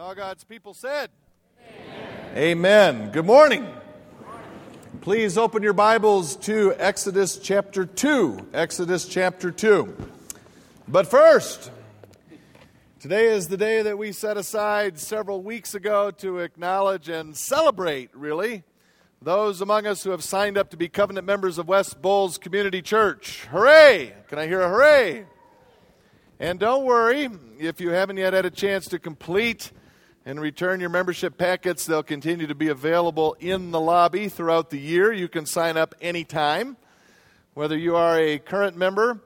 And all God's people said, Amen. Amen. Good morning. Please open your Bibles to Exodus chapter 2. Exodus chapter 2. But first, today is the day that we set aside several weeks ago to acknowledge and celebrate, really, those among us who have signed up to be covenant members of West Bowles Community Church. Hooray! Can I hear a hooray? And don't worry, if you haven't yet had a chance to complete and return your membership packets, they'll continue to be available in the lobby throughout the year. You can sign up anytime, whether you are a current member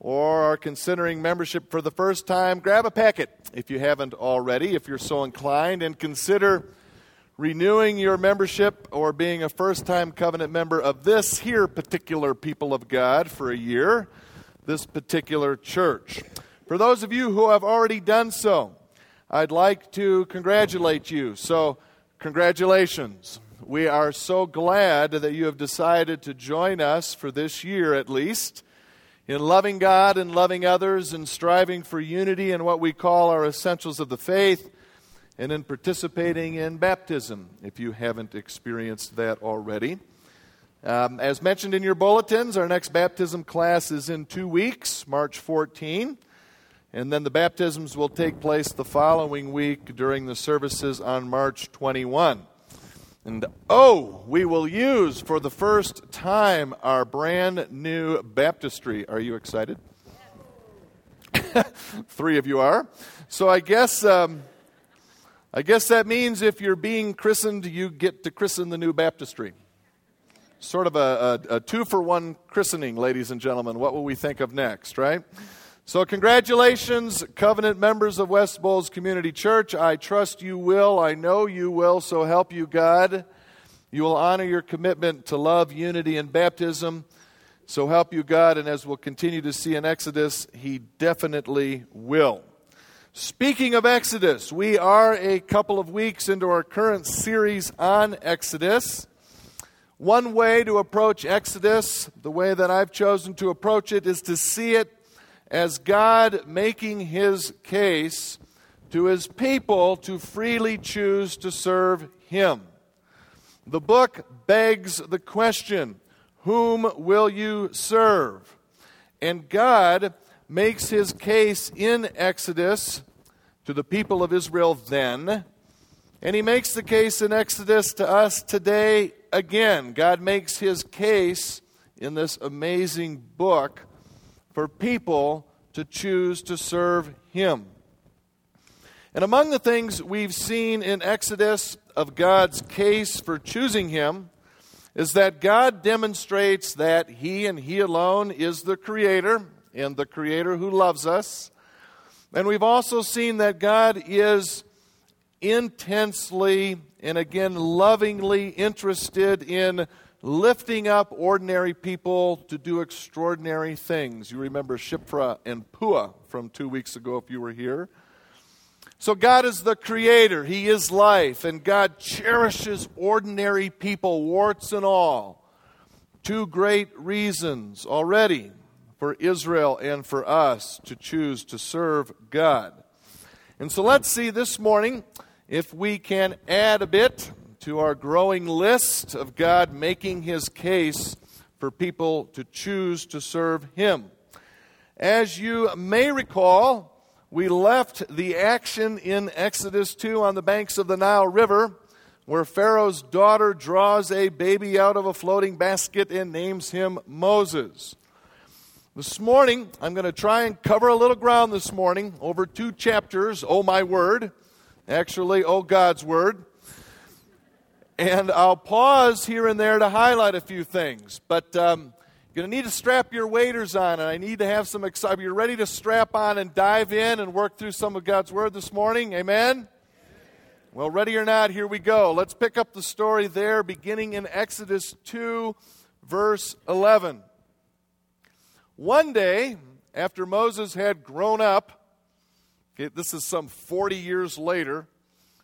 or are considering membership for the first time. Grab a packet if you haven't already, if you're so inclined, and consider renewing your membership or being a first time covenant member of this here particular people of God for a year, this particular church. For those of you who have already done so, I'd like to congratulate you. So, congratulations. We are so glad that you have decided to join us for this year at least in loving God and loving others and striving for unity in what we call our essentials of the faith and in participating in baptism if you haven't experienced that already. Um, as mentioned in your bulletins, our next baptism class is in two weeks, March 14. And then the baptisms will take place the following week during the services on March 21. And oh, we will use for the first time our brand new baptistry. Are you excited? Three of you are. So I guess. Um, I guess that means if you're being christened, you get to christen the new baptistry. Sort of a, a, a two for one christening, ladies and gentlemen. What will we think of next, right? So, congratulations, covenant members of West Bowles Community Church. I trust you will. I know you will. So, help you, God. You will honor your commitment to love, unity, and baptism. So, help you, God. And as we'll continue to see in Exodus, He definitely will. Speaking of Exodus, we are a couple of weeks into our current series on Exodus. One way to approach Exodus, the way that I've chosen to approach it, is to see it as God making his case to his people to freely choose to serve him. The book begs the question Whom will you serve? And God makes his case in Exodus to the people of Israel then, and he makes the case in Exodus to us today again. God makes his case in this amazing book for people to choose to serve Him. And among the things we've seen in Exodus of God's case for choosing Him is that God demonstrates that He and He alone is the Creator and the Creator who loves us. And we've also seen that God is intensely and again lovingly interested in lifting up ordinary people to do extraordinary things. You remember Shiphrah and Puah from two weeks ago if you were here. So, God is the creator, He is life, and God cherishes ordinary people, warts and all. Two great reasons already for Israel and for us to choose to serve God. And so, let's see this morning if we can add a bit to our growing list of God making his case for people to choose to serve him. As you may recall, we left the action in Exodus 2 on the banks of the Nile River, where Pharaoh's daughter draws a baby out of a floating basket and names him Moses. This morning, I'm going to try and cover a little ground this morning over two chapters, Oh My Word, actually, Oh God's Word. And I'll pause here and there to highlight a few things. But um, you're going to need to strap your waders on, and I need to have some excitement. You're ready to strap on and dive in and work through some of God's Word this morning? Amen? Well, ready or not, here we go. Let's pick up the story there, beginning in Exodus 2, verse 11. One day, after Moses had grown up, okay, this is some 40 years later,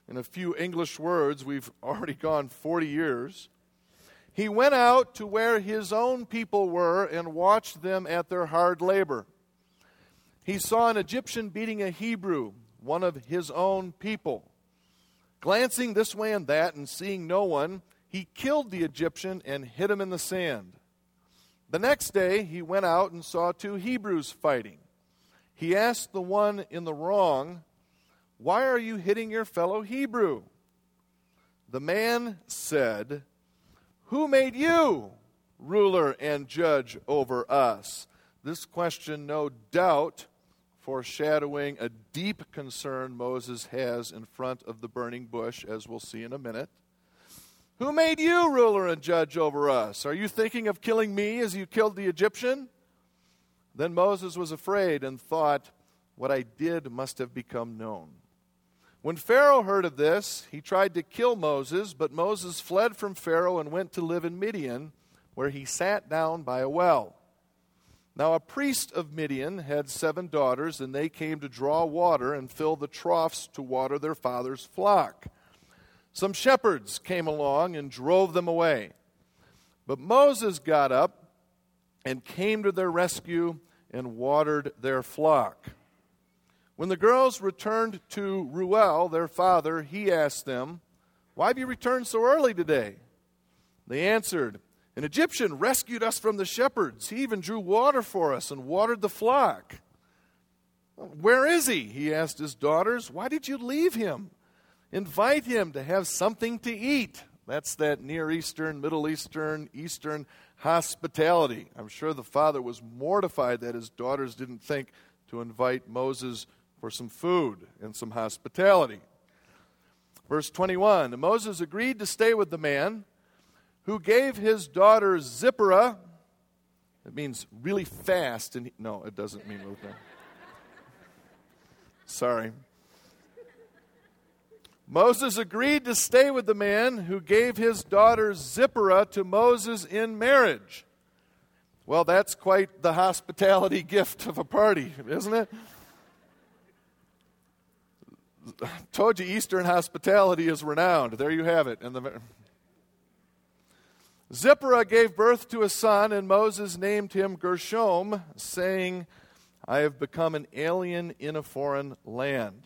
in a few English words, we've already gone 40 years. He went out to where his own people were and watched them at their hard labor. He saw an Egyptian beating a Hebrew, one of his own people. Glancing this way and that and seeing no one, he killed the Egyptian and hid him in the sand. The next day he went out and saw two Hebrews fighting. He asked the one in the wrong, Why are you hitting your fellow Hebrew? The man said, Who made you ruler and judge over us? This question, no doubt, foreshadowing a deep concern Moses has in front of the burning bush, as we'll see in a minute. Who made you ruler and judge over us? Are you thinking of killing me as you killed the Egyptian? Then Moses was afraid and thought, What I did must have become known. When Pharaoh heard of this, he tried to kill Moses, but Moses fled from Pharaoh and went to live in Midian, where he sat down by a well. Now, a priest of Midian had seven daughters, and they came to draw water and fill the troughs to water their father's flock. Some shepherds came along and drove them away. But Moses got up and came to their rescue and watered their flock. When the girls returned to Reuel, their father, he asked them, Why have you returned so early today? They answered, An Egyptian rescued us from the shepherds. He even drew water for us and watered the flock. Where is he? He asked his daughters. Why did you leave him? Invite him to have something to eat. That's that Near Eastern, Middle Eastern, Eastern hospitality. I'm sure the father was mortified that his daughters didn't think to invite Moses for some food and some hospitality. Verse 21 Moses agreed to stay with the man who gave his daughter Zipporah. It means really fast. And he, no, it doesn't mean really fast. Sorry. Moses agreed to stay with the man who gave his daughter Zipporah to Moses in marriage. Well, that's quite the hospitality gift of a party, isn't it? Told you Eastern hospitality is renowned. There you have it. And the Zipporah gave birth to a son, and Moses named him Gershom, saying, I have become an alien in a foreign land.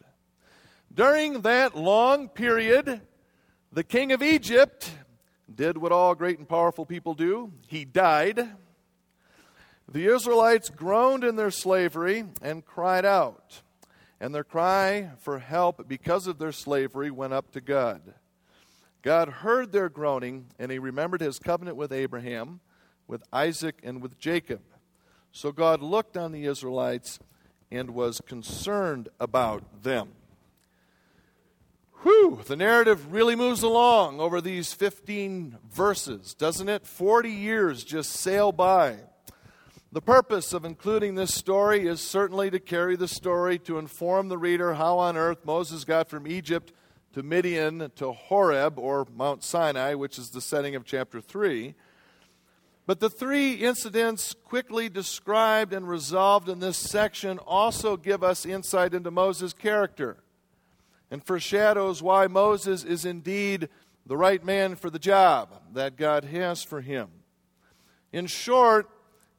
During that long period, the king of Egypt did what all great and powerful people do he died. The Israelites groaned in their slavery and cried out, and their cry for help because of their slavery went up to God. God heard their groaning, and he remembered his covenant with Abraham, with Isaac, and with Jacob. So God looked on the Israelites and was concerned about them. Whew, the narrative really moves along over these 15 verses, doesn't it? 40 years just sail by. The purpose of including this story is certainly to carry the story to inform the reader how on earth Moses got from Egypt to Midian to Horeb, or Mount Sinai, which is the setting of chapter 3. But the three incidents quickly described and resolved in this section also give us insight into Moses' character and foreshadows why Moses is indeed the right man for the job that God has for him. In short,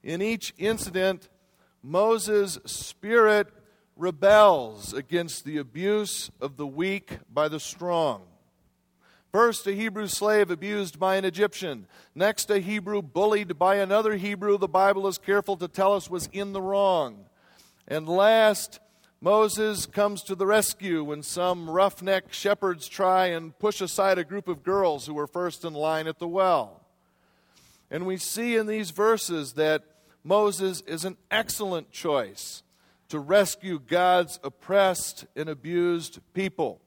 in each incident, Moses' spirit rebels against the abuse of the weak by the strong. First, a Hebrew slave abused by an Egyptian. Next, a Hebrew bullied by another Hebrew the Bible is careful to tell us was in the wrong. And last, Moses comes to the rescue when some roughneck shepherds try and push aside a group of girls who were first in line at the well. And we see in these verses that Moses is an excellent choice to rescue God's oppressed and abused people.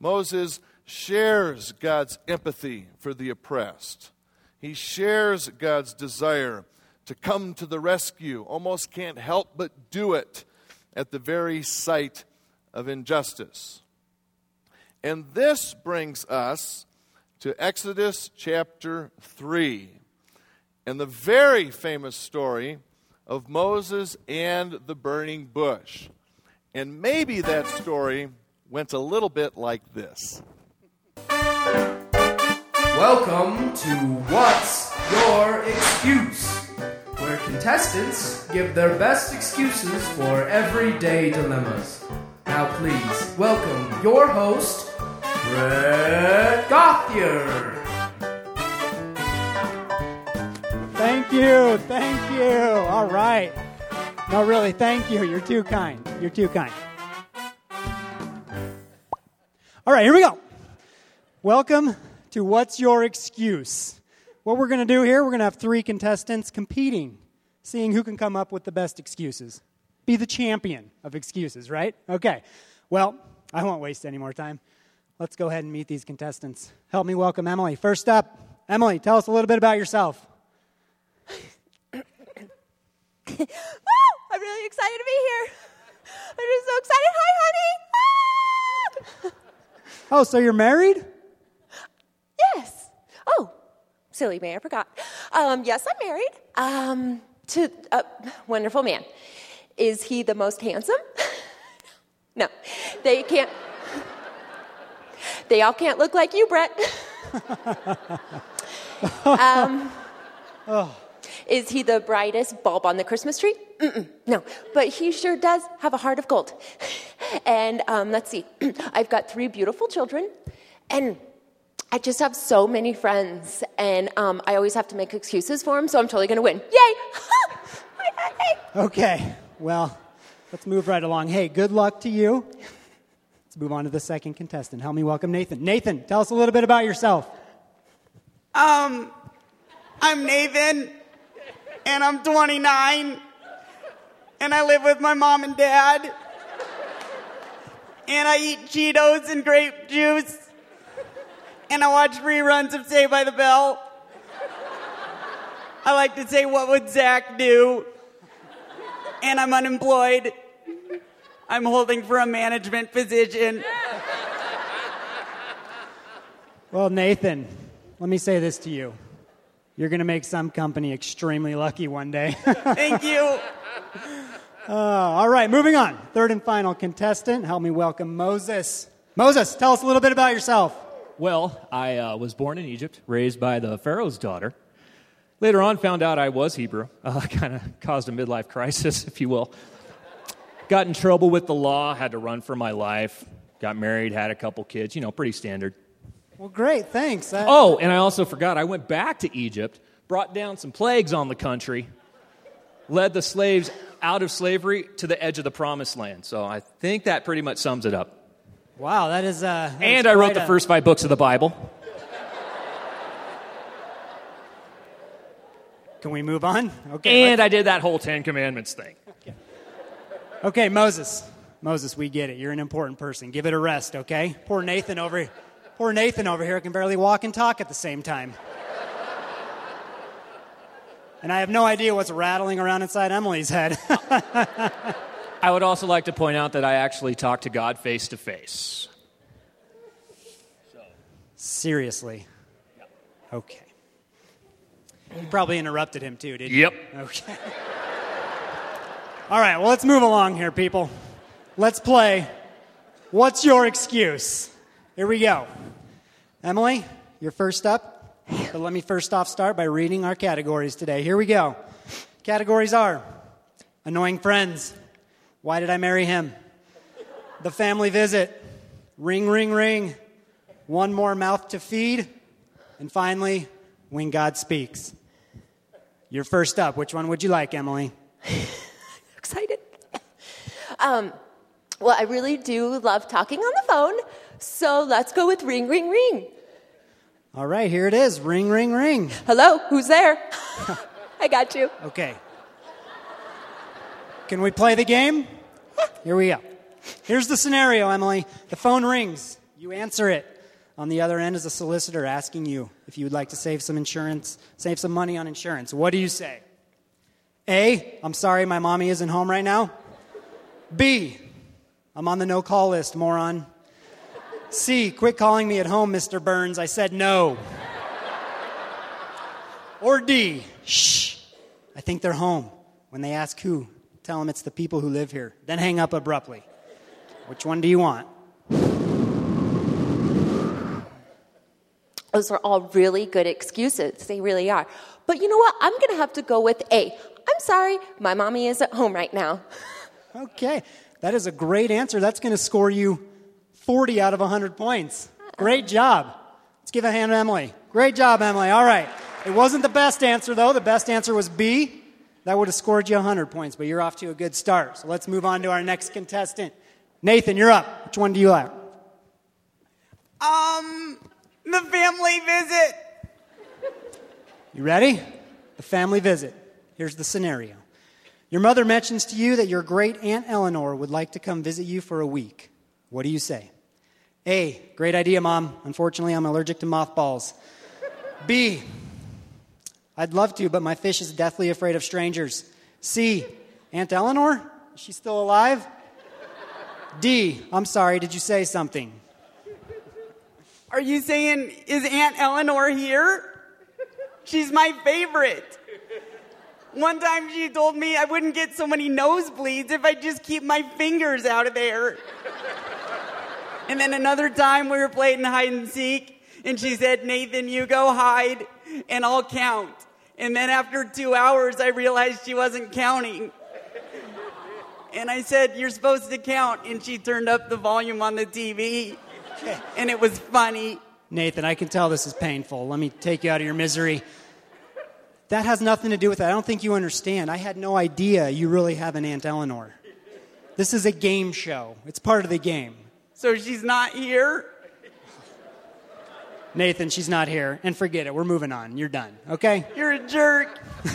Moses shares God's empathy for the oppressed. He shares God's desire to come to the rescue, almost can't help but do it at the very sight of injustice. And this brings us to Exodus chapter 3 and the very famous story of Moses and the burning bush. And maybe that story went a little bit like this. Welcome to What's Your Excuse? where contestants give their best excuses for everyday dilemmas. Now, please welcome your host, Brett Gothier. You. Thank you. All right. No, really, thank you. You're too kind. You're too kind. All right, here we go. Welcome to What's Your Excuse? What we're going to do here, we're going to have three contestants competing, seeing who can come up with the best excuses. Be the champion of excuses, right? Okay. Well, I won't waste any more time. Let's go ahead and meet these contestants. Help me welcome Emily. First up, Emily, tell us a little bit about yourself. I'm really excited to be here. I'm just so excited. Hi, honey. Ah! Oh, so you're married? Yes. Oh, silly me, I forgot. Um, yes, I'm married um, to a wonderful man. Is he the most handsome? no, they can't. They all can't look like you, Brett. um, Is he the brightest bulb on the Christmas tree? Mm-mm, no, but he sure does have a heart of gold. And um, let's see, I've got three beautiful children, and I just have so many friends, and um, I always have to make excuses for them, so I'm totally gonna win. Yay! Okay, well, let's move right along. Hey, good luck to you. Let's move on to the second contestant. Help me welcome Nathan. Nathan, tell us a little bit about yourself. Um, I'm Nathan, and I'm 29, and I live with my mom and dad, and I eat Cheetos and grape juice, and I watch reruns of Saved by the Bell. I like to say, What would Zach do? And I'm unemployed. I'm holding for a management position. Well, Nathan, let me say this to you. You're going to make some company extremely lucky one day. Thank you. Uh, all right, moving on. Third and final contestant. Help me welcome Moses. Moses, tell us a little bit about yourself. Well, I uh, was born in Egypt, raised by the Pharaoh's daughter. Later on, found out I was Hebrew. Uh, kind of caused a midlife crisis, if you will. Got in trouble with the law, had to run for my life. Got married, had a couple kids, you know, pretty standard. Well, great, thanks. That- Oh, and I also forgot, I went back to Egypt, brought down some plagues on the country, led the slaves out of slavery to the edge of the promised land. So I think that pretty much sums it up. Wow, that is. Uh, that And is I wrote the a- first five books of the Bible. Can we move on? Okay. And I did that whole Ten Commandments thing. Okay, Moses. Moses, we get it. You're an important person. Give it a rest, okay? Poor Nathan over here. Poor Nathan over here can barely walk and talk at the same time. And I have no idea what's rattling around inside Emily's head. I would also like to point out that I actually talked to God face to face. Seriously. Okay. You probably interrupted him too, didn't you? Yep. Okay. All right, well, let's move along here, people. Let's play What's Your Excuse? Here we go. Emily, you're first up. But let me first off start by reading our categories today. Here we go. Categories are annoying friends. Why did I marry him? The family visit. Ring, ring, ring. One more mouth to feed. And finally, when God speaks. You're first up. Which one would you like, Emily? excited. Um, well, I really do love talking on the phone, so let's go with ring, ring, ring. All right, here it is. Ring, ring, ring. Hello, who's there? I got you. Okay. Can we play the game? Here we go. Here's the scenario, Emily. The phone rings. You answer it. On the other end is a solicitor asking you if you would like to save some insurance, save some money on insurance. What do you say? A, I'm sorry my mommy isn't home right now. B, I'm on the no call list, moron. C, quit calling me at home, Mr. Burns. I said no. Or D, shh, I think they're home. When they ask who, tell them it's the people who live here. Then hang up abruptly. Which one do you want? Those are all really good excuses. They really are. But you know what? I'm going to have to go with A. I'm sorry, my mommy is at home right now. Okay, that is a great answer. That's going to score you 40 out of 100 points. Great job. Let's give a hand to Emily. Great job, Emily. All right. It wasn't the best answer, though. The best answer was B. That would have scored you 100 points, but you're off to a good start. So let's move on to our next contestant. Nathan, you're up. Which one do you like? Um, the family visit. You ready? The family visit. Here's the scenario. Your mother mentions to you that your great Aunt Eleanor would like to come visit you for a week. What do you say? A. Great idea, Mom. Unfortunately, I'm allergic to mothballs. B. I'd love to, but my fish is deathly afraid of strangers. C. Aunt Eleanor? Is she still alive? D. I'm sorry, did you say something? Are you saying, is Aunt Eleanor here? She's my favorite. One time she told me I wouldn't get so many nosebleeds if I just keep my fingers out of there. And then another time we were playing hide and seek, and she said, Nathan, you go hide, and I'll count. And then after two hours, I realized she wasn't counting. And I said, You're supposed to count. And she turned up the volume on the TV, and it was funny. Nathan, I can tell this is painful. Let me take you out of your misery. That has nothing to do with it. I don't think you understand. I had no idea you really have an Aunt Eleanor. This is a game show, it's part of the game. So she's not here? Nathan, she's not here. And forget it. We're moving on. You're done. Okay? You're a jerk.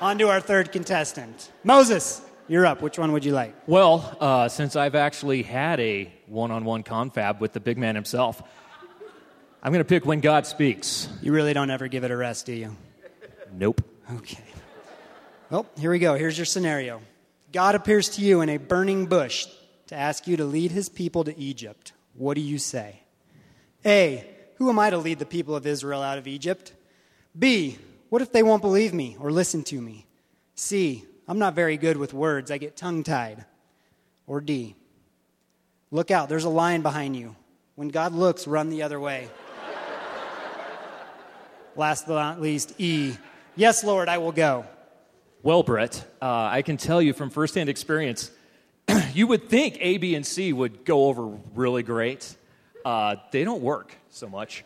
On to our third contestant. Moses, you're up. Which one would you like? Well, uh, since I've actually had a one on one confab with the big man himself, I'm going to pick When God Speaks. You really don't ever give it a rest, do you? Nope. Okay. Well, here we go. Here's your scenario God appears to you in a burning bush to ask you to lead his people to Egypt. What do you say? A. Who am I to lead the people of Israel out of Egypt? B. What if they won't believe me or listen to me? C. I'm not very good with words. I get tongue tied. Or D. Look out, there's a lion behind you. When God looks, run the other way. Last but not least, E. Yes, Lord, I will go. Well, Brett, uh, I can tell you from firsthand experience, you would think A, B, and C would go over really great. Uh, they don't work so much.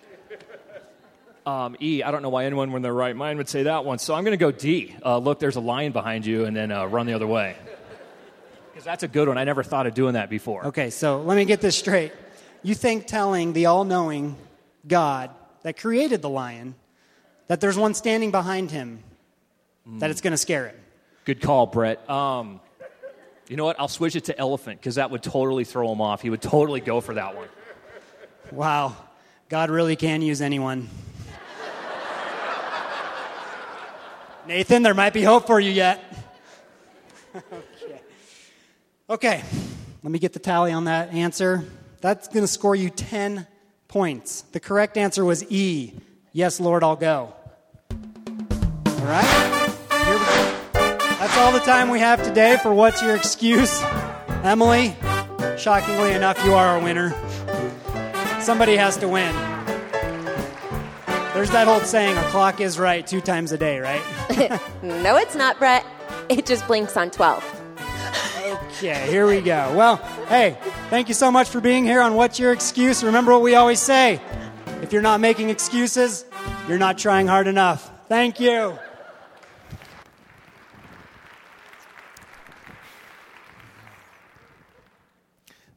Um, e, I don't know why anyone in their right mind would say that one, so I'm going to go D. Uh, look, there's a lion behind you, and then uh, run the other way. Because that's a good one. I never thought of doing that before. Okay, so let me get this straight. You think telling the all knowing God that created the lion that there's one standing behind him, that it's going to scare him? Good call, Brett. Um, you know what? I'll switch it to elephant because that would totally throw him off. He would totally go for that one. Wow, God really can use anyone. Nathan, there might be hope for you yet. okay. Okay, let me get the tally on that answer. That's going to score you 10 points. The correct answer was E. Yes, Lord, I'll go. All right? All the time we have today for What's Your Excuse? Emily, shockingly enough, you are a winner. Somebody has to win. There's that old saying, a clock is right two times a day, right? No, it's not, Brett. It just blinks on 12. Okay, here we go. Well, hey, thank you so much for being here on What's Your Excuse? Remember what we always say if you're not making excuses, you're not trying hard enough. Thank you.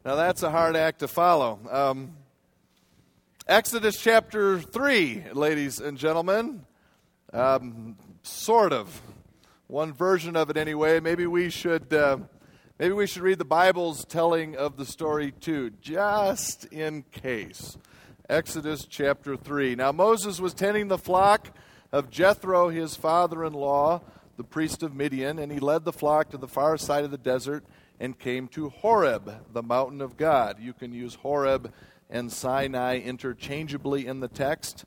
Now that's a hard act to follow. Um, Exodus chapter 3, ladies and gentlemen. Um, sort of. One version of it, anyway. Maybe we should. Uh, maybe we should read the Bible's telling of the story too, just in case. Exodus chapter 3. Now Moses was tending the flock of Jethro, his father in law, the priest of Midian, and he led the flock to the far side of the desert and came to Horeb, the mountain of God. You can use Horeb and Sinai interchangeably in the text.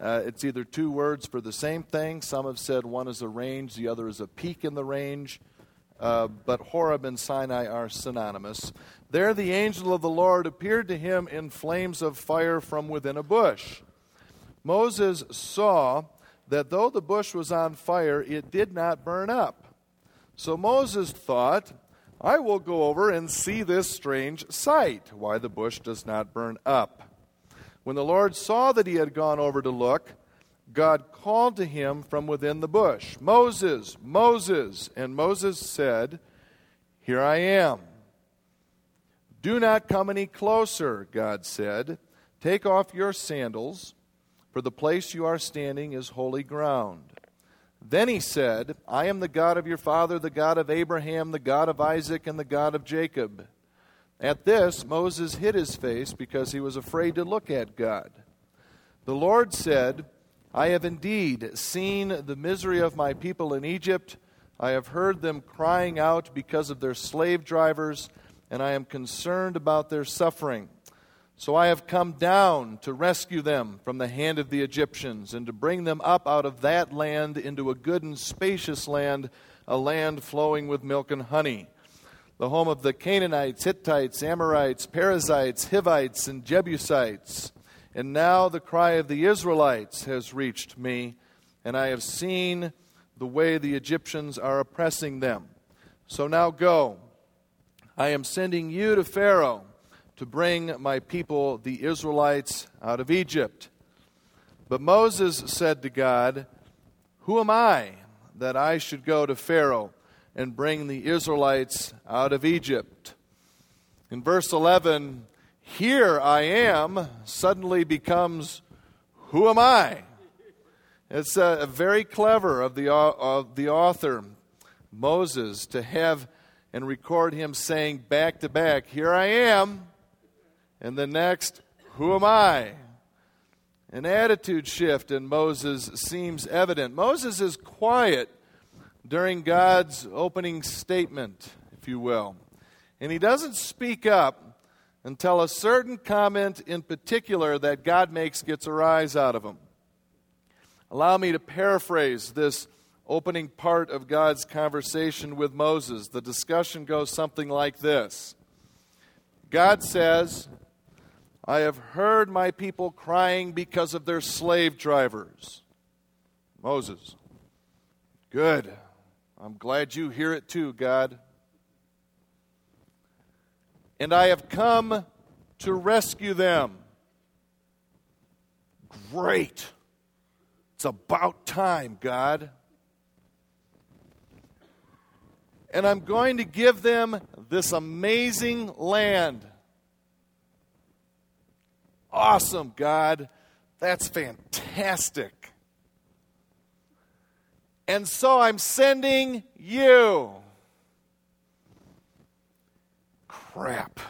Uh, it's either two words for the same thing. Some have said one is a range, the other is a peak in the range. Uh, but Horeb and Sinai are synonymous. There, the angel of the Lord appeared to him in flames of fire from within a bush. Moses saw that though the bush was on fire, it did not burn up. So Moses thought, I will go over and see this strange sight, why the bush does not burn up. When the Lord saw that he had gone over to look, God called to him from within the bush, Moses, Moses. And Moses said, Here I am. Do not come any closer, God said. Take off your sandals, for the place you are standing is holy ground. Then he said, I am the God of your father, the God of Abraham, the God of Isaac, and the God of Jacob. At this, Moses hid his face because he was afraid to look at God. The Lord said, I have indeed seen the misery of my people in Egypt. I have heard them crying out because of their slave drivers, and I am concerned about their suffering. So I have come down to rescue them from the hand of the Egyptians and to bring them up out of that land into a good and spacious land, a land flowing with milk and honey. The home of the Canaanites, Hittites, Amorites, Perizzites, Hivites, and Jebusites. And now the cry of the Israelites has reached me, and I have seen the way the Egyptians are oppressing them. So now go. I am sending you to Pharaoh to bring my people, the Israelites, out of Egypt. But Moses said to God, Who am I that I should go to Pharaoh and bring the Israelites out of Egypt? In verse 11, here I am suddenly becomes, Who am I? It's uh, very clever of the, of the author, Moses, to have and record him saying back to back, Here I am, and the next, Who am I? An attitude shift in Moses seems evident. Moses is quiet during God's opening statement, if you will. And he doesn't speak up until a certain comment in particular that God makes gets a rise out of him. Allow me to paraphrase this opening part of God's conversation with Moses. The discussion goes something like this God says, I have heard my people crying because of their slave drivers. Moses, good. I'm glad you hear it too, God. And I have come to rescue them. Great. It's about time, God. And I'm going to give them this amazing land awesome, God. That's fantastic. And so I'm sending you. Crap.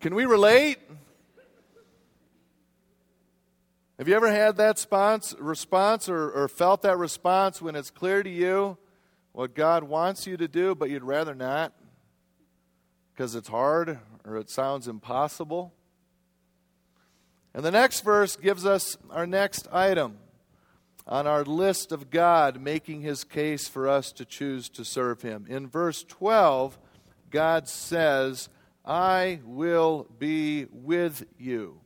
Can we relate? Have you ever had that response, response or, or felt that response when it's clear to you what God wants you to do, but you'd rather not because it's hard or it sounds impossible? And the next verse gives us our next item on our list of God making his case for us to choose to serve him. In verse 12, God says, I will be with you.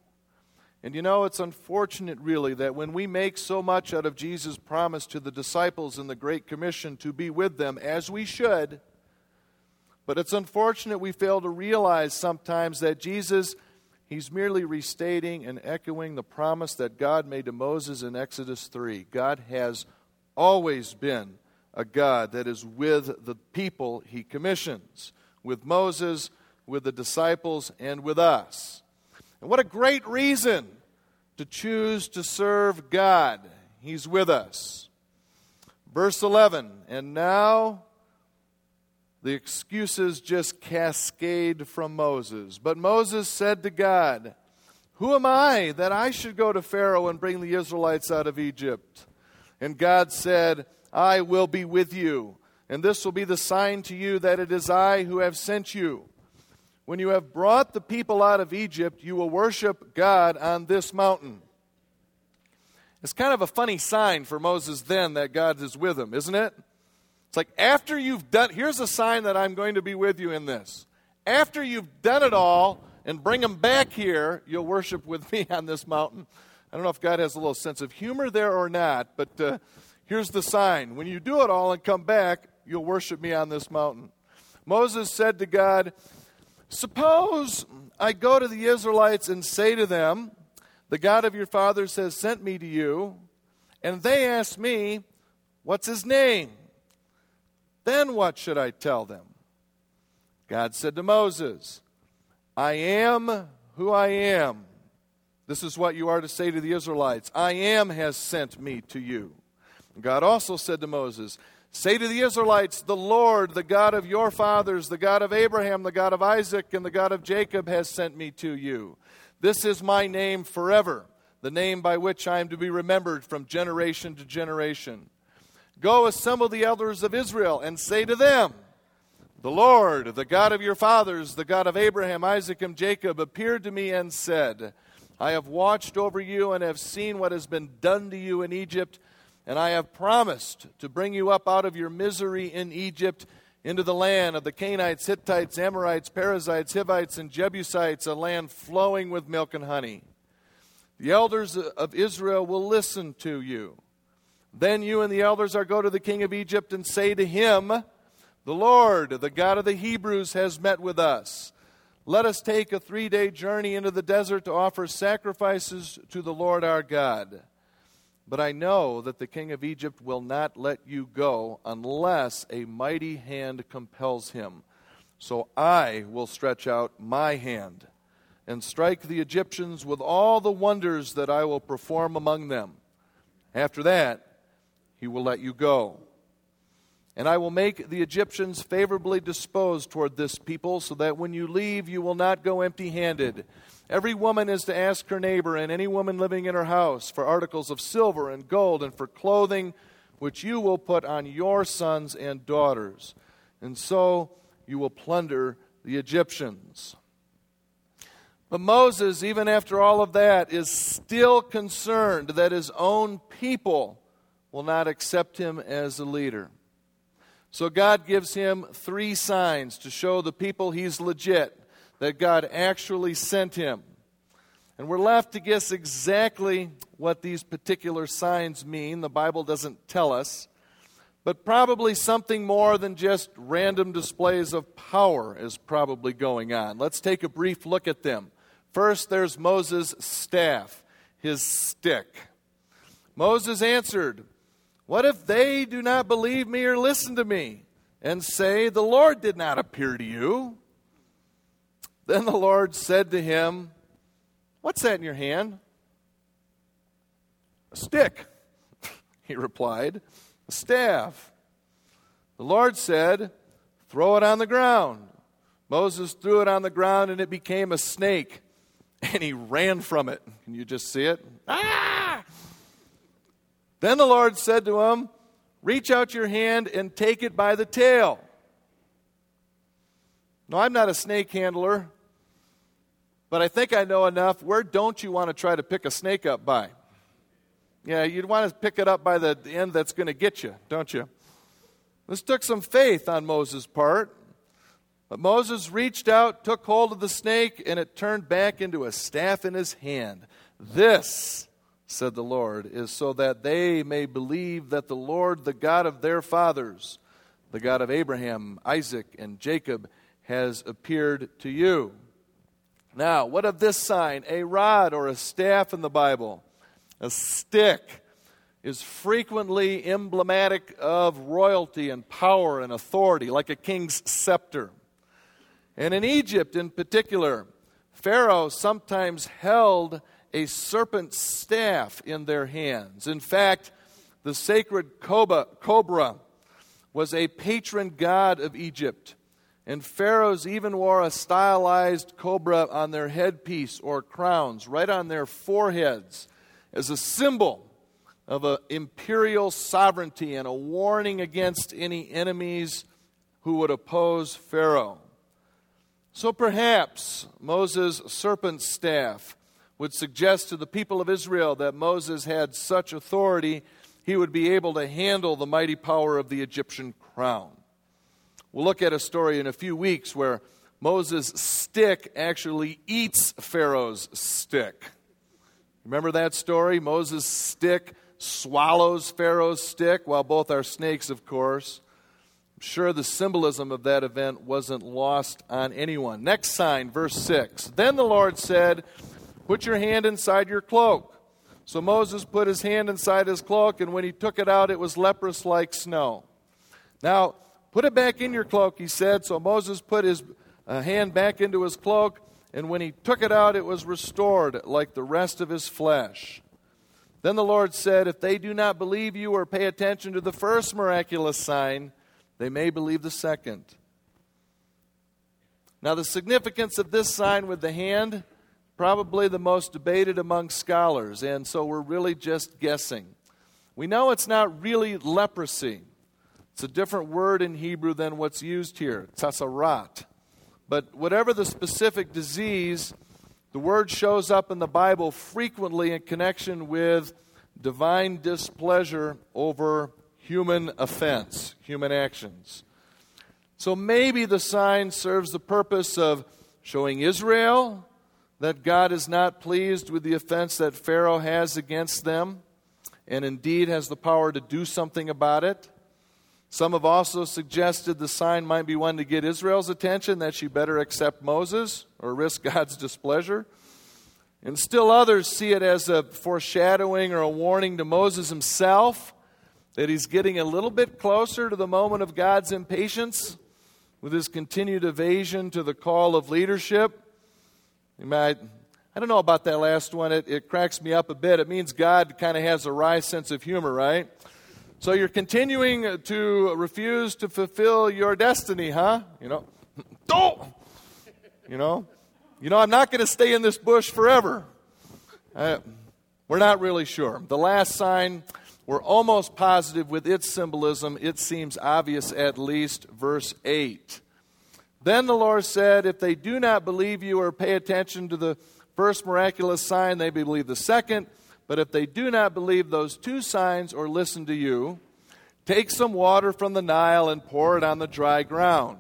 And you know, it's unfortunate, really, that when we make so much out of Jesus' promise to the disciples in the Great Commission to be with them, as we should, but it's unfortunate we fail to realize sometimes that Jesus, he's merely restating and echoing the promise that God made to Moses in Exodus 3. God has always been a God that is with the people he commissions, with Moses, with the disciples, and with us. And what a great reason to choose to serve God. He's with us. Verse 11, and now the excuses just cascade from Moses. But Moses said to God, Who am I that I should go to Pharaoh and bring the Israelites out of Egypt? And God said, I will be with you, and this will be the sign to you that it is I who have sent you. When you have brought the people out of Egypt, you will worship God on this mountain. It's kind of a funny sign for Moses then that God is with him, isn't it? It's like after you've done, here's a sign that I'm going to be with you in this. After you've done it all, and bring them back here, you'll worship with me on this mountain. I don't know if God has a little sense of humor there or not, but uh, here's the sign. When you do it all and come back, you'll worship me on this mountain. Moses said to God, Suppose I go to the Israelites and say to them, The God of your fathers has sent me to you, and they ask me, What's his name? Then what should I tell them? God said to Moses, I am who I am. This is what you are to say to the Israelites I am has sent me to you. God also said to Moses, Say to the Israelites, The Lord, the God of your fathers, the God of Abraham, the God of Isaac, and the God of Jacob has sent me to you. This is my name forever, the name by which I am to be remembered from generation to generation. Go assemble the elders of Israel and say to them, The Lord, the God of your fathers, the God of Abraham, Isaac, and Jacob, appeared to me and said, I have watched over you and have seen what has been done to you in Egypt, and I have promised to bring you up out of your misery in Egypt into the land of the Canaanites, Hittites, Amorites, Perizzites, Hivites, and Jebusites, a land flowing with milk and honey. The elders of Israel will listen to you. Then you and the elders are go to the king of Egypt and say to him, The Lord, the God of the Hebrews, has met with us. Let us take a three day journey into the desert to offer sacrifices to the Lord our God. But I know that the king of Egypt will not let you go unless a mighty hand compels him. So I will stretch out my hand and strike the Egyptians with all the wonders that I will perform among them. After that, he will let you go. And I will make the Egyptians favorably disposed toward this people, so that when you leave, you will not go empty handed. Every woman is to ask her neighbor and any woman living in her house for articles of silver and gold and for clothing, which you will put on your sons and daughters. And so you will plunder the Egyptians. But Moses, even after all of that, is still concerned that his own people will not accept him as a leader. So God gives him three signs to show the people he's legit, that God actually sent him. And we're left to guess exactly what these particular signs mean. The Bible doesn't tell us. But probably something more than just random displays of power is probably going on. Let's take a brief look at them. First, there's Moses' staff, his stick. Moses answered, what if they do not believe me or listen to me and say, The Lord did not appear to you? Then the Lord said to him, What's that in your hand? A stick, he replied, a staff. The Lord said, Throw it on the ground. Moses threw it on the ground and it became a snake, and he ran from it. Can you just see it? Ah! Then the Lord said to him, Reach out your hand and take it by the tail. No, I'm not a snake handler, but I think I know enough. Where don't you want to try to pick a snake up by? Yeah, you'd want to pick it up by the end that's going to get you, don't you? This took some faith on Moses' part. But Moses reached out, took hold of the snake, and it turned back into a staff in his hand. This said the Lord, is so that they may believe that the Lord, the God of their fathers, the God of Abraham, Isaac, and Jacob, has appeared to you. Now, what of this sign? A rod or a staff in the Bible, a stick, is frequently emblematic of royalty and power and authority, like a king's scepter. And in Egypt in particular, Pharaoh sometimes held a serpent staff in their hands. In fact, the sacred cobra was a patron god of Egypt. And pharaohs even wore a stylized cobra on their headpiece or crowns, right on their foreheads, as a symbol of imperial sovereignty and a warning against any enemies who would oppose Pharaoh. So perhaps Moses' serpent staff would suggest to the people of Israel that Moses had such authority, he would be able to handle the mighty power of the Egyptian crown. We'll look at a story in a few weeks where Moses' stick actually eats Pharaoh's stick. Remember that story? Moses' stick swallows Pharaoh's stick, while both are snakes, of course. I'm sure the symbolism of that event wasn't lost on anyone. Next sign, verse 6. Then the Lord said, Put your hand inside your cloak. So Moses put his hand inside his cloak, and when he took it out, it was leprous like snow. Now, put it back in your cloak, he said. So Moses put his a hand back into his cloak, and when he took it out, it was restored like the rest of his flesh. Then the Lord said, If they do not believe you or pay attention to the first miraculous sign, they may believe the second. Now, the significance of this sign with the hand, probably the most debated among scholars, and so we're really just guessing. We know it's not really leprosy. It's a different word in Hebrew than what's used here, tsara'at. But whatever the specific disease, the word shows up in the Bible frequently in connection with divine displeasure over human offense, human actions. So maybe the sign serves the purpose of showing Israel that God is not pleased with the offense that Pharaoh has against them and indeed has the power to do something about it. Some have also suggested the sign might be one to get Israel's attention that she better accept Moses or risk God's displeasure. And still others see it as a foreshadowing or a warning to Moses himself that he's getting a little bit closer to the moment of God's impatience with his continued evasion to the call of leadership. You might, I don't know about that last one. It, it cracks me up a bit. It means God kind of has a wry sense of humor, right? So you're continuing to refuse to fulfill your destiny, huh? You know, don't. You know, you know, I'm not going to stay in this bush forever. Uh, we're not really sure. The last sign, we're almost positive with its symbolism. It seems obvious at least. Verse 8. Then the Lord said, If they do not believe you or pay attention to the first miraculous sign, they believe the second. But if they do not believe those two signs or listen to you, take some water from the Nile and pour it on the dry ground.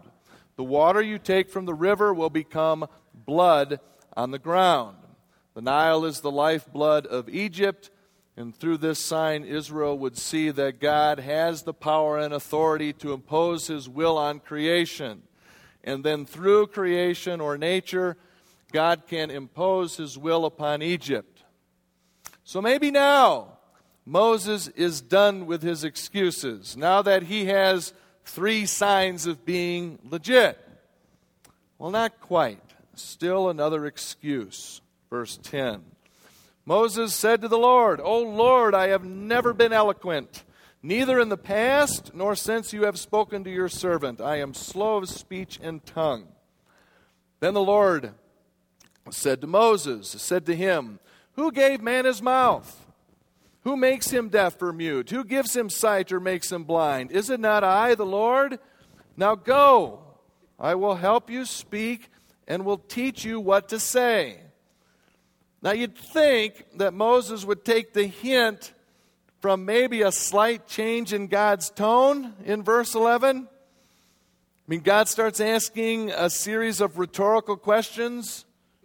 The water you take from the river will become blood on the ground. The Nile is the lifeblood of Egypt, and through this sign, Israel would see that God has the power and authority to impose his will on creation. And then through creation or nature, God can impose his will upon Egypt. So maybe now Moses is done with his excuses, now that he has three signs of being legit. Well, not quite. Still another excuse. Verse 10. Moses said to the Lord, O Lord, I have never been eloquent, neither in the past nor since you have spoken to your servant. I am slow of speech and tongue. Then the Lord said to Moses, said to him, who gave man his mouth? Who makes him deaf or mute? Who gives him sight or makes him blind? Is it not I, the Lord? Now go, I will help you speak and will teach you what to say. Now you'd think that Moses would take the hint from maybe a slight change in God's tone in verse 11. I mean, God starts asking a series of rhetorical questions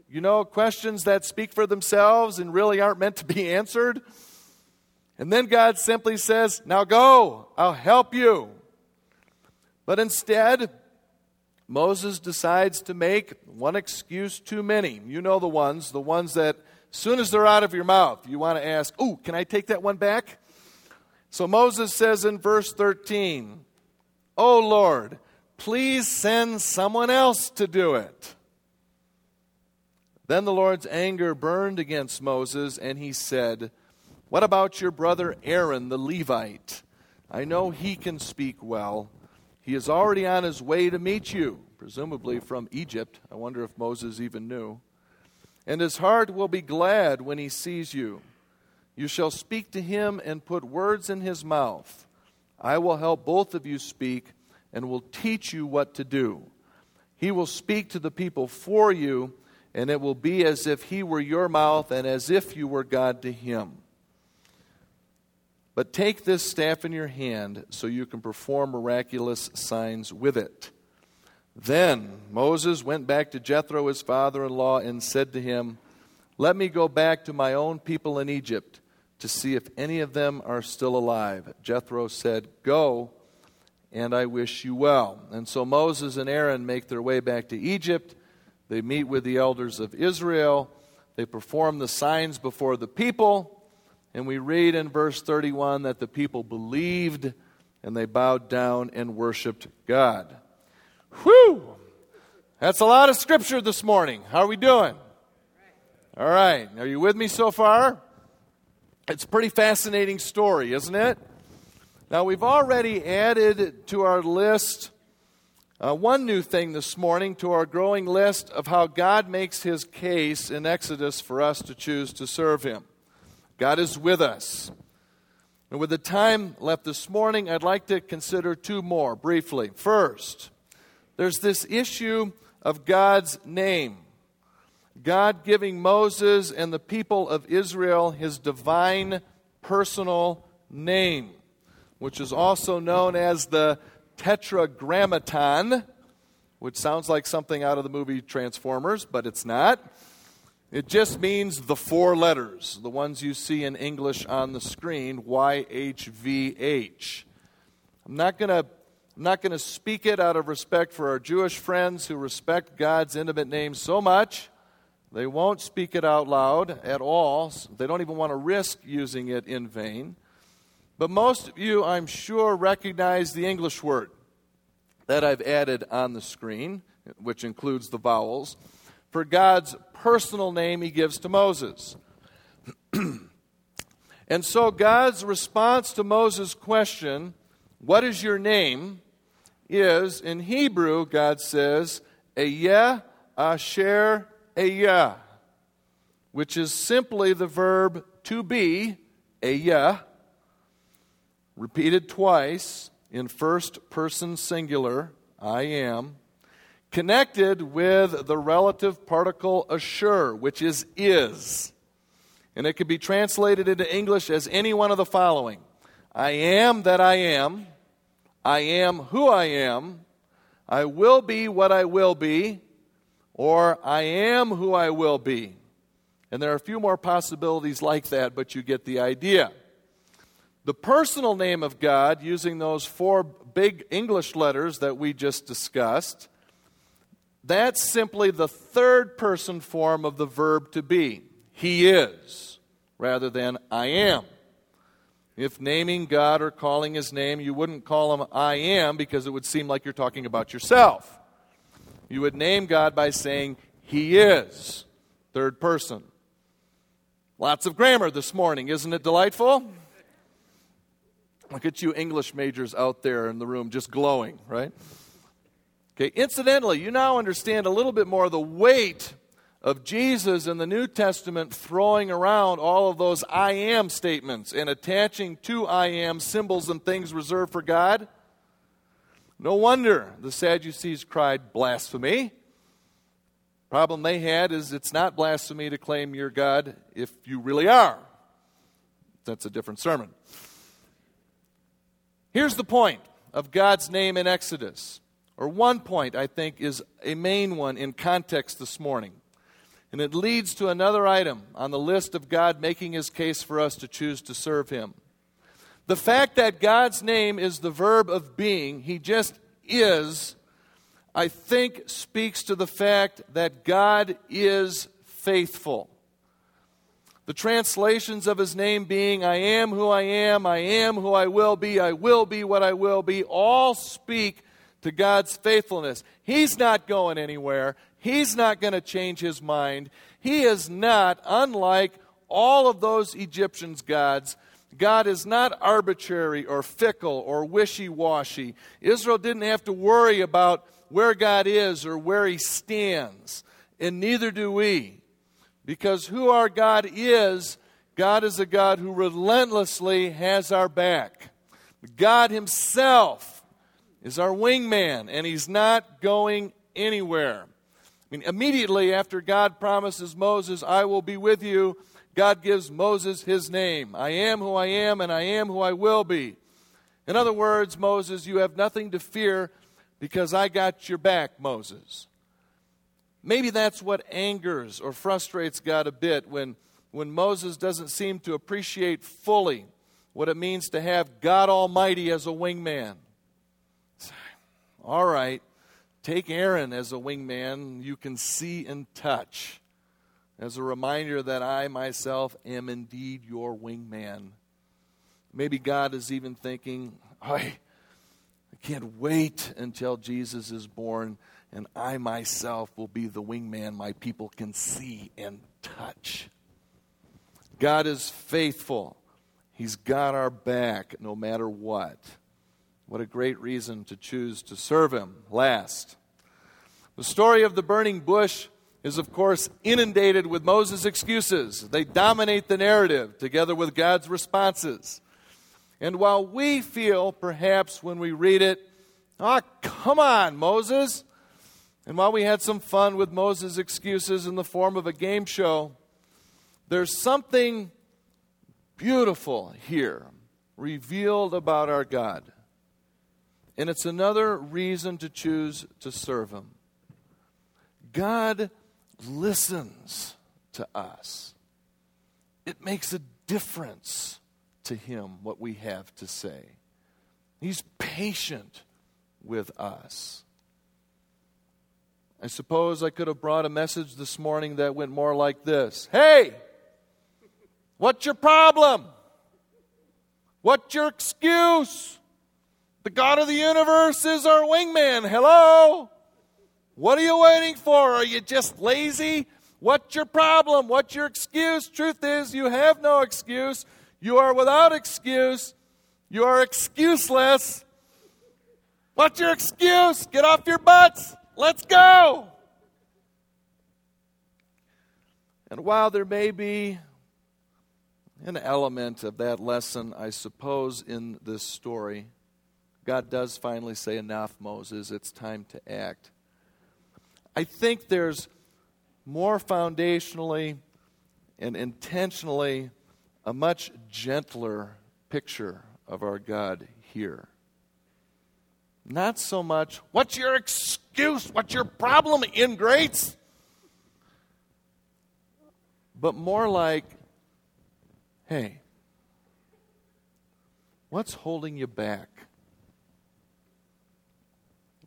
you know, questions that speak for themselves and really aren't meant to be answered. And then God simply says, Now go, I'll help you. But instead, Moses decides to make one excuse too many. You know the ones, the ones that as soon as they're out of your mouth, you want to ask, Oh, can I take that one back? So Moses says in verse 13, Oh Lord, please send someone else to do it. Then the Lord's anger burned against Moses, and he said, What about your brother Aaron the Levite? I know he can speak well. He is already on his way to meet you, presumably from Egypt. I wonder if Moses even knew. And his heart will be glad when he sees you. You shall speak to him and put words in his mouth. I will help both of you speak and will teach you what to do. He will speak to the people for you and it will be as if he were your mouth and as if you were God to him. But take this staff in your hand so you can perform miraculous signs with it. Then Moses went back to Jethro, his father in law, and said to him, Let me go back to my own people in Egypt to see if any of them are still alive. Jethro said, Go, and I wish you well. And so Moses and Aaron make their way back to Egypt. They meet with the elders of Israel. They perform the signs before the people. And we read in verse 31 that the people believed and they bowed down and worshiped God. Whew! That's a lot of scripture this morning. How are we doing? All right. Are you with me so far? It's a pretty fascinating story, isn't it? Now, we've already added to our list uh, one new thing this morning to our growing list of how God makes his case in Exodus for us to choose to serve him. God is with us. And with the time left this morning, I'd like to consider two more briefly. First, there's this issue of God's name. God giving Moses and the people of Israel his divine personal name, which is also known as the Tetragrammaton, which sounds like something out of the movie Transformers, but it's not. It just means the four letters, the ones you see in English on the screen YHVH. I'm not going to I'm not going to speak it out of respect for our Jewish friends who respect God's intimate name so much. They won't speak it out loud at all. They don't even want to risk using it in vain. But most of you, I'm sure, recognize the English word that I've added on the screen, which includes the vowels, for God's personal name he gives to Moses. and so God's response to Moses' question, What is your name? is, in Hebrew, God says, Ehyeh Asher Ehyeh, which is simply the verb to be, Ehyeh, repeated twice in first person singular, I am, connected with the relative particle asher, which is is. And it can be translated into English as any one of the following I am that I am. I am who I am, I will be what I will be, or I am who I will be. And there are a few more possibilities like that, but you get the idea. The personal name of God, using those four big English letters that we just discussed, that's simply the third person form of the verb to be. He is, rather than I am. If naming God or calling his name, you wouldn't call him I am because it would seem like you're talking about yourself. You would name God by saying he is, third person. Lots of grammar this morning, isn't it delightful? Look at you English majors out there in the room just glowing, right? Okay, incidentally, you now understand a little bit more the weight of Jesus in the New Testament throwing around all of those I am statements and attaching to I am symbols and things reserved for God. No wonder the Sadducees cried blasphemy. Problem they had is it's not blasphemy to claim you're God if you really are. That's a different sermon. Here's the point of God's name in Exodus, or one point I think is a main one in context this morning. And it leads to another item on the list of God making his case for us to choose to serve him. The fact that God's name is the verb of being, he just is, I think speaks to the fact that God is faithful. The translations of his name being, I am who I am, I am who I will be, I will be what I will be, all speak to God's faithfulness. He's not going anywhere. He's not going to change his mind. He is not, unlike all of those Egyptians' gods, God is not arbitrary or fickle or wishy washy. Israel didn't have to worry about where God is or where he stands, and neither do we. Because who our God is, God is a God who relentlessly has our back. God Himself is our wingman, and He's not going anywhere. I mean, immediately after God promises Moses, I will be with you, God gives Moses his name. I am who I am, and I am who I will be. In other words, Moses, you have nothing to fear because I got your back, Moses. Maybe that's what angers or frustrates God a bit when, when Moses doesn't seem to appreciate fully what it means to have God Almighty as a wingman. All right, take Aaron as a wingman you can see and touch as a reminder that I myself am indeed your wingman. Maybe God is even thinking, I, I can't wait until Jesus is born and I myself will be the wingman my people can see and touch. God is faithful. He's got our back no matter what. What a great reason to choose to serve Him. Last, the story of the burning bush is, of course, inundated with Moses' excuses. They dominate the narrative together with God's responses. And while we feel, perhaps, when we read it, oh, come on, Moses, and while we had some fun with Moses' excuses in the form of a game show, there's something beautiful here revealed about our God. And it's another reason to choose to serve Him. God listens to us, it makes a difference to Him what we have to say. He's patient with us. I suppose I could have brought a message this morning that went more like this Hey, what's your problem? What's your excuse? The God of the universe is our wingman. Hello? What are you waiting for? Are you just lazy? What's your problem? What's your excuse? Truth is, you have no excuse. You are without excuse. You are excuseless. What's your excuse? Get off your butts. Let's go. And while there may be an element of that lesson, I suppose, in this story, God does finally say, Enough, Moses, it's time to act. I think there's more foundationally and intentionally a much gentler picture of our God here. Not so much, what's your excuse? What's your problem, ingrates? But more like, hey, what's holding you back?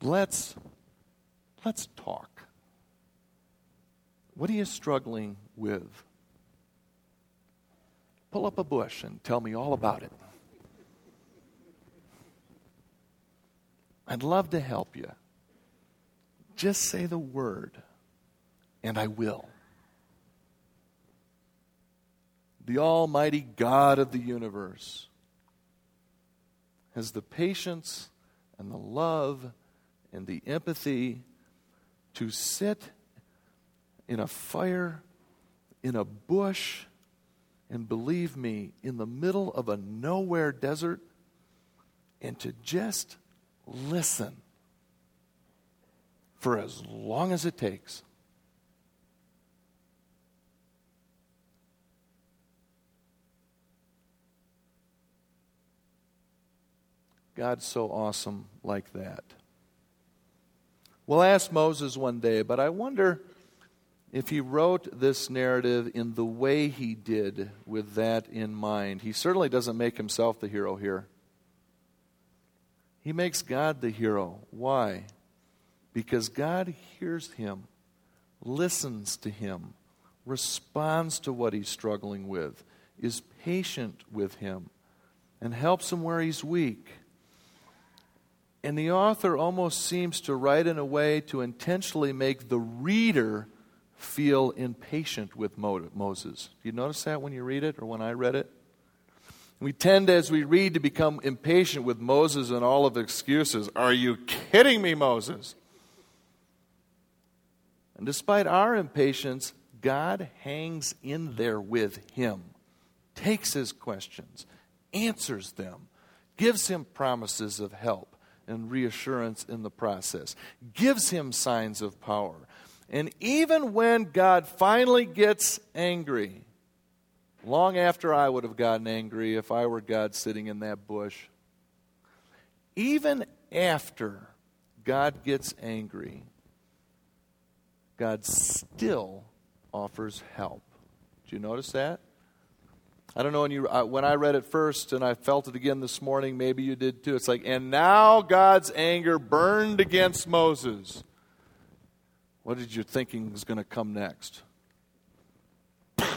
Let's let's talk. What are you struggling with? Pull up a bush and tell me all about it. I'd love to help you. Just say the word, and I will. The Almighty God of the universe has the patience and the love and the empathy to sit in a fire, in a bush, and believe me, in the middle of a nowhere desert, and to just listen for as long as it takes. God's so awesome like that. We'll ask Moses one day, but I wonder if he wrote this narrative in the way he did with that in mind. He certainly doesn't make himself the hero here. He makes God the hero. Why? Because God hears him, listens to him, responds to what he's struggling with, is patient with him, and helps him where he's weak. And the author almost seems to write in a way to intentionally make the reader feel impatient with Moses. Do you notice that when you read it or when I read it? We tend, as we read, to become impatient with Moses and all of excuses. Are you kidding me, Moses? And despite our impatience, God hangs in there with him, takes his questions, answers them, gives him promises of help and reassurance in the process, gives him signs of power. And even when God finally gets angry, long after I would have gotten angry if I were God sitting in that bush. Even after God gets angry, God still offers help. Do you notice that? I don't know when you when I read it first and I felt it again this morning. Maybe you did too. It's like, and now God's anger burned against Moses. What did you thinking was going to come next? But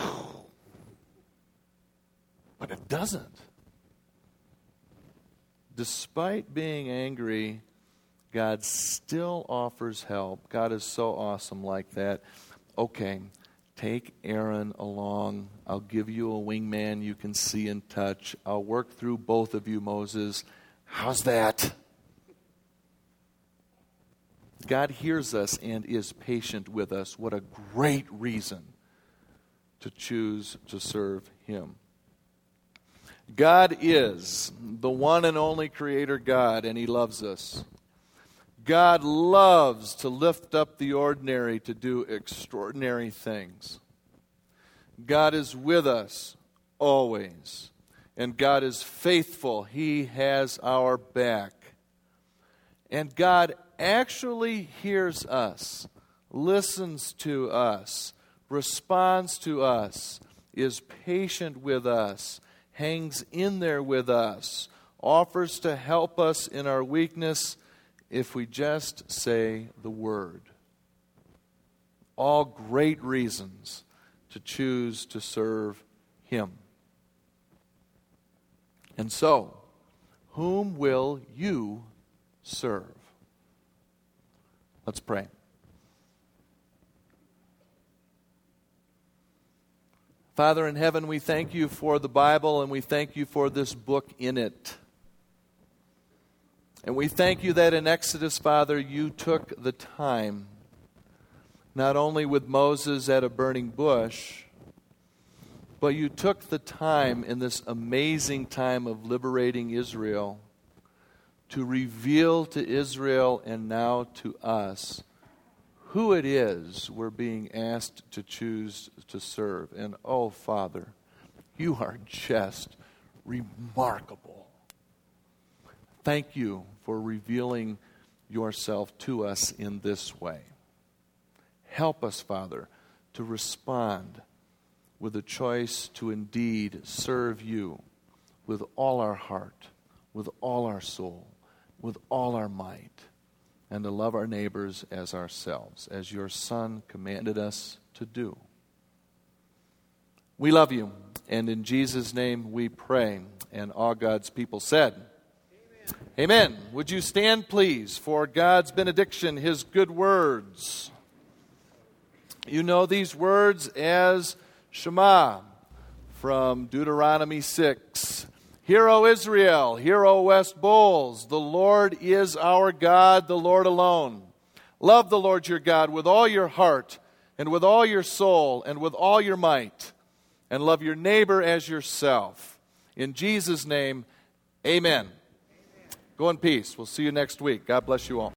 it doesn't. Despite being angry, God still offers help. God is so awesome like that. Okay, take Aaron along. I'll give you a wingman you can see and touch. I'll work through both of you, Moses. How's that? God hears us and is patient with us. What a great reason to choose to serve Him. God is the one and only Creator God, and He loves us. God loves to lift up the ordinary to do extraordinary things. God is with us always, and God is faithful. He has our back. And God actually hears us, listens to us, responds to us, is patient with us, hangs in there with us, offers to help us in our weakness if we just say the word. All great reasons to choose to serve Him. And so, whom will you serve? Let's pray. Father in heaven, we thank you for the Bible and we thank you for this book in it. And we thank you that in Exodus, Father, you took the time, not only with Moses at a burning bush, but you took the time in this amazing time of liberating Israel to reveal to Israel and now to us who it is we're being asked to choose to serve. And oh, Father, you are just remarkable. Thank you for revealing yourself to us in this way. Help us, Father, to respond with a choice to indeed serve you with all our heart, with all our soul, with all our might, and to love our neighbors as ourselves, as your Son commanded us to do. We love you, and in Jesus' name we pray. And all God's people said, Amen. Would you stand, please, for God's benediction, His good words? You know these words as Shema from Deuteronomy 6. Hear, O Israel, hear, O West Bowls, the Lord is our God, the Lord alone. Love the Lord your God with all your heart, and with all your soul, and with all your might, and love your neighbor as yourself. In Jesus' name, amen. Go in peace. We'll see you next week. God bless you all.